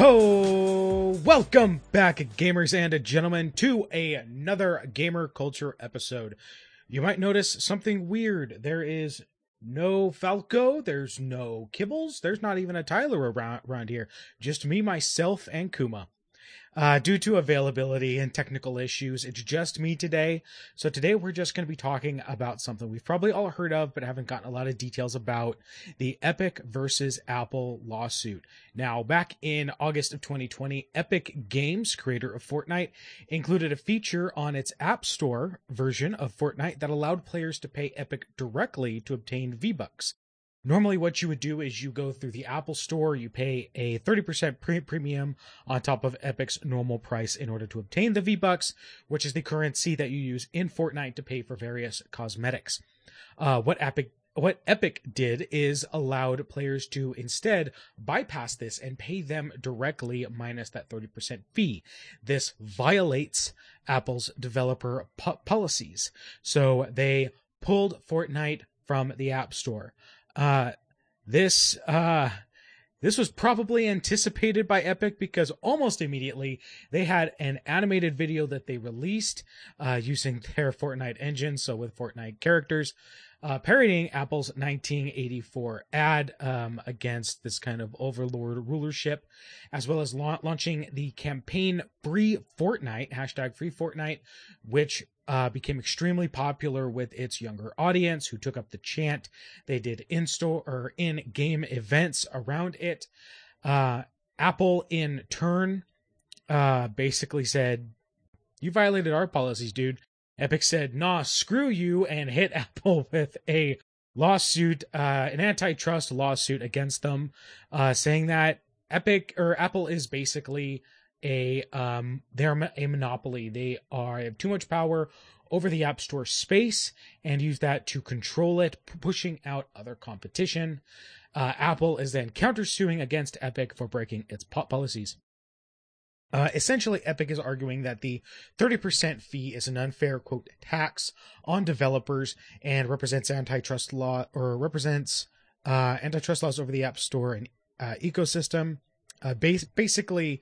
Ho! Welcome back, gamers and gentlemen, to another Gamer Kulture episode. You might notice something weird. There is no Falco, there's no Kibbles, there's not even a Tyler around, around here. Just me, myself, and Kuma. Uh, due to availability and technical issues, it's just me today. So today we're just going to be talking about something we've probably all heard of, but haven't gotten a lot of details about the Epic versus Apple lawsuit. Now, back in August of 2020, Epic Games, creator of Fortnite, included a feature on its App Store version of Fortnite that allowed players to pay Epic directly to obtain V-Bucks. Normally, what you would do is you go through the Apple Store, you pay a 30% pre- premium on top of Epic's normal price in order to obtain the V Bucks, which is the currency that you use in Fortnite to pay for various cosmetics. Uh, what Epic what Epic did is allowed players to instead bypass this and pay them directly minus that 30% fee. This violates Apple's developer po- policies. So they pulled Fortnite from the App Store. Uh, this uh, this was probably anticipated by Epic because almost immediately they had an animated video that they released uh, using their Fortnite engine, so with Fortnite characters, uh, parodying Apple's 1984 ad um, against this kind of overlord rulership, as well as la- launching the campaign Free Fortnite, hashtag Free Fortnite, which uh, became extremely popular with its younger audience who took up the chant. They did in store or in game events around it. Uh, Apple, in turn, uh, basically said, You violated our policies, dude. Epic said, Nah, screw you, and hit Apple with a lawsuit, uh, an antitrust lawsuit against them, uh, saying that Epic or Apple is basically a um they're a monopoly. They are have too much power over the App Store space and use that to control it, pushing out other competition. Uh, Apple is then countersuing against Epic for breaking its policies. Uh, essentially, Epic is arguing that the 30% fee is an unfair, quote, tax on developers and represents antitrust law or represents uh, antitrust laws over the App Store and uh, ecosystem. Uh, bas- basically,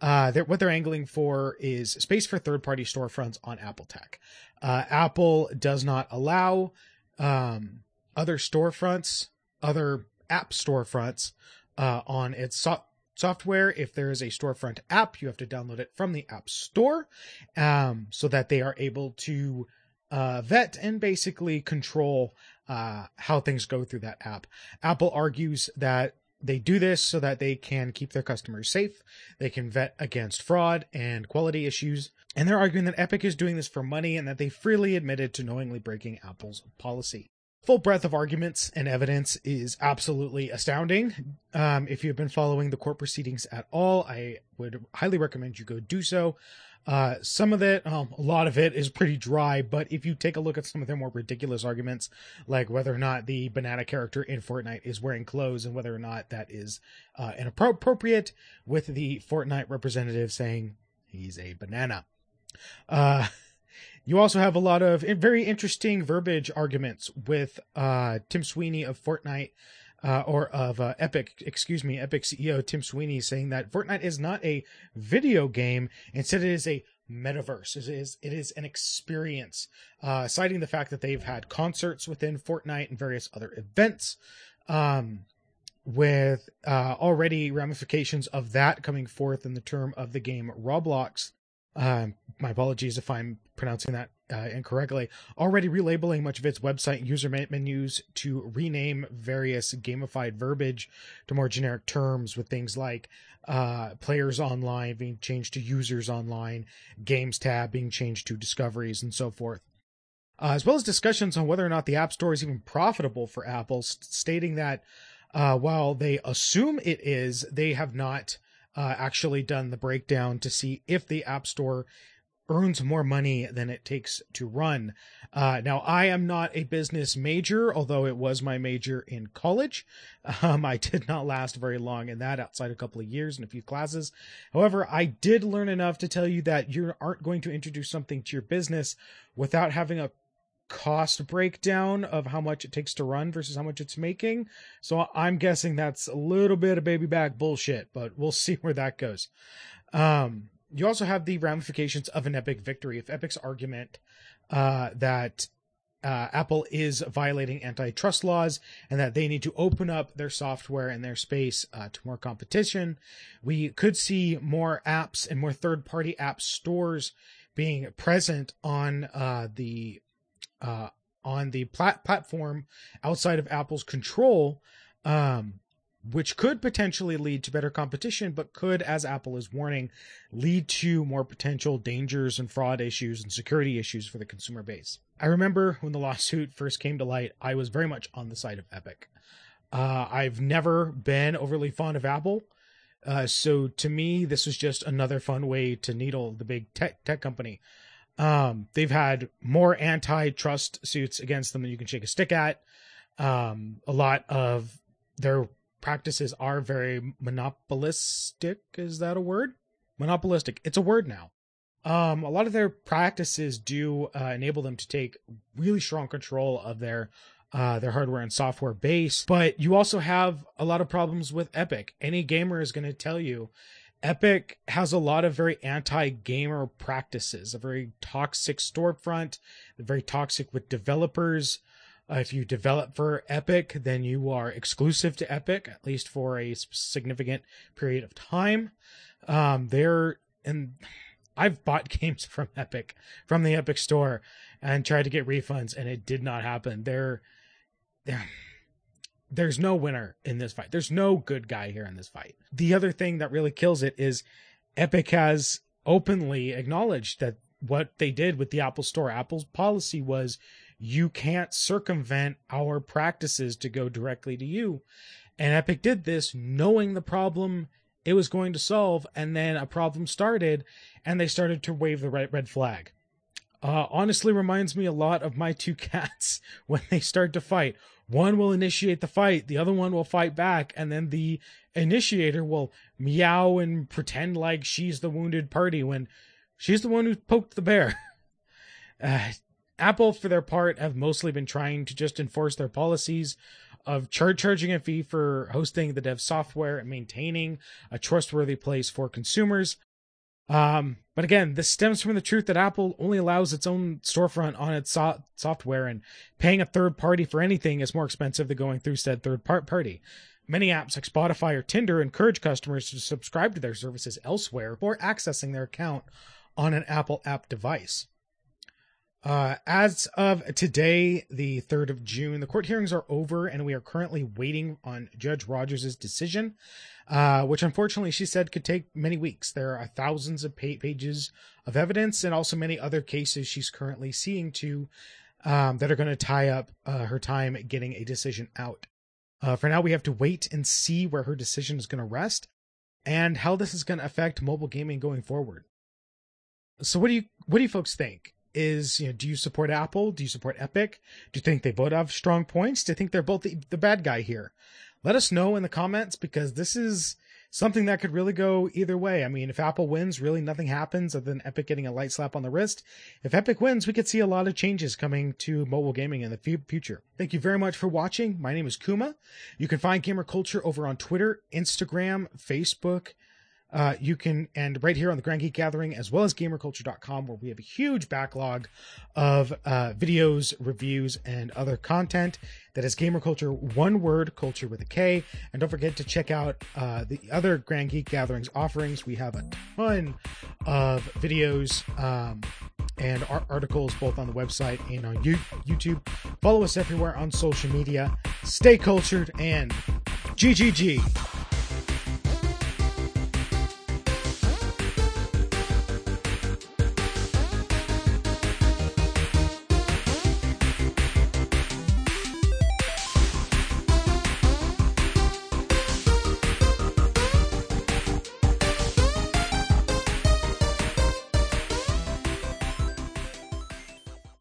uh, they're, what they're angling for is space for third party storefronts on Apple Tech. Uh, Apple does not allow um, other storefronts, other app storefronts uh, on its so- software. If there is a storefront app, you have to download it from the App Store um, so that they are able to uh, vet and basically control uh, how things go through that app. Apple argues that they do this so that they can keep their customers safe. They can vet against fraud and quality issues. And they're arguing that Epic is doing this for money and that they freely admitted to knowingly breaking Apple's policy. Full breadth of arguments and evidence is absolutely astounding. Um, if you've been following the court proceedings at all, I would highly recommend you go do so. Uh, some of it, um, a lot of it is pretty dry, but if you take a look at some of their more ridiculous arguments, like whether or not the banana character in Fortnite is wearing clothes and whether or not that is uh, inappropriate, with the Fortnite representative saying he's a banana. Uh, you also have a lot of very interesting verbiage arguments with uh, Tim Sweeney of Fortnite uh, or of uh, Epic, excuse me, Epic CEO Tim Sweeney saying that Fortnite is not a video game, instead it is a metaverse. It is it is an experience, uh, citing the fact that they've had concerts within Fortnite and various other events. Um, with uh, already ramifications of that coming forth in the term of the game Roblox. Um, my apologies if I'm pronouncing that uh, incorrectly. Already relabeling much of its website and user menus to rename various gamified verbiage to more generic terms, with things like uh, players online being changed to users online, games tab being changed to discoveries, and so forth. Uh, as well as discussions on whether or not the App Store is even profitable for Apple, st- stating that uh, while they assume it is, they have not uh, actually done the breakdown to see if the App Store earns more money than it takes to run. Uh, now, I am not a business major, although it was my major in college. Um, I did not last very long in that, outside a couple of years and a few classes. However, I did learn enough to tell you that you aren't going to introduce something to your business without having a cost breakdown of how much it takes to run versus how much it's making. So I'm guessing that's a little bit of baby back bullshit, but we'll see where that goes. Um, you also have the ramifications of an Epic victory. If Epic's argument uh, that uh, Apple is violating antitrust laws and that they need to open up their software and their space uh, to more competition. We could see more apps and more third party app stores being present on uh, the uh, on the plat- platform outside of Apple's control. Um, which could potentially lead to better competition, but could, as Apple is warning, lead to more potential dangers and fraud issues and security issues for the consumer base. I remember when the lawsuit first came to light, I was very much on the side of Epic. Uh, I've never been overly fond of Apple. Uh, so to me, this was just another fun way to needle the big tech, tech company. Um, they've had more antitrust suits against them than you can shake a stick at. Um, a lot of their practices are very monopolistic. Is that a word? Monopolistic. It's a word now. Um, a lot of their practices do uh, enable them to take really strong control of their uh, their hardware and software base. But you also have a lot of problems with Epic. Any gamer is going to tell you Epic has a lot of very anti gamer practices, a very toxic storefront, very toxic with developers. Uh, if you develop for Epic, then you are exclusive to Epic, at least for a significant period of time. Um, they're, and I've bought games from Epic, from the Epic store, and tried to get refunds, and it did not happen. They're, they're, there's no winner in this fight. There's no good guy here in this fight. The other thing that really kills it is Epic has openly acknowledged that what they did with the Apple Store, Apple's policy was you can't circumvent our practices to go directly to you. And Epic did this knowing the problem it was going to solve, and then a problem started, and they started to wave the red, red flag. Uh, honestly, reminds me a lot of my two cats when they start to fight. One will initiate the fight, the other one will fight back, and then the initiator will meow and pretend like she's the wounded party when she's the one who poked the bear. Uh, Apple, for their part, have mostly been trying to just enforce their policies of char- charging a fee for hosting the dev software and maintaining a trustworthy place for consumers. Um, but again, this stems from the truth that Apple only allows its own storefront on its so- software, and paying a third party for anything is more expensive than going through said third part party. Many apps like Spotify or Tinder encourage customers to subscribe to their services elsewhere before accessing their account on an Apple app device. Uh, as of today, the 3rd of June, the court hearings are over and we are currently waiting on Judge Rogers' decision, uh, which unfortunately she said could take many weeks. There are thousands of pages of evidence and also many other cases she's currently seeing to um, that are going to tie up uh, her time getting a decision out. Uh, for now, we have to wait and see where her decision is going to rest and how this is going to affect mobile gaming going forward. So, what do you what do you folks think? is, you know, do you support Apple? Do you support Epic? Do you think they both have strong points? Do you think they're both the, the bad guy here? Let us know in the comments because this is something that could really go either way. I mean, if Apple wins, really nothing happens other than Epic getting a light slap on the wrist. If Epic wins, we could see a lot of changes coming to mobile gaming in the future. Thank you very much for watching. My name is Kuma. You can find Gamer Kulture over on Twitter, Instagram, Facebook, uh, you can, and right here on the Grand Geek Gathering, as well as gamerkulture.com, where we have a huge backlog of uh, videos, reviews, and other content that is Gamer Kulture, one word, culture with a K. And don't forget to check out uh, the other Grand Geek Gatherings offerings. We have a ton of videos um, and articles both on the website and on YouTube. Follow us everywhere on social media. Stay cultured and GGG.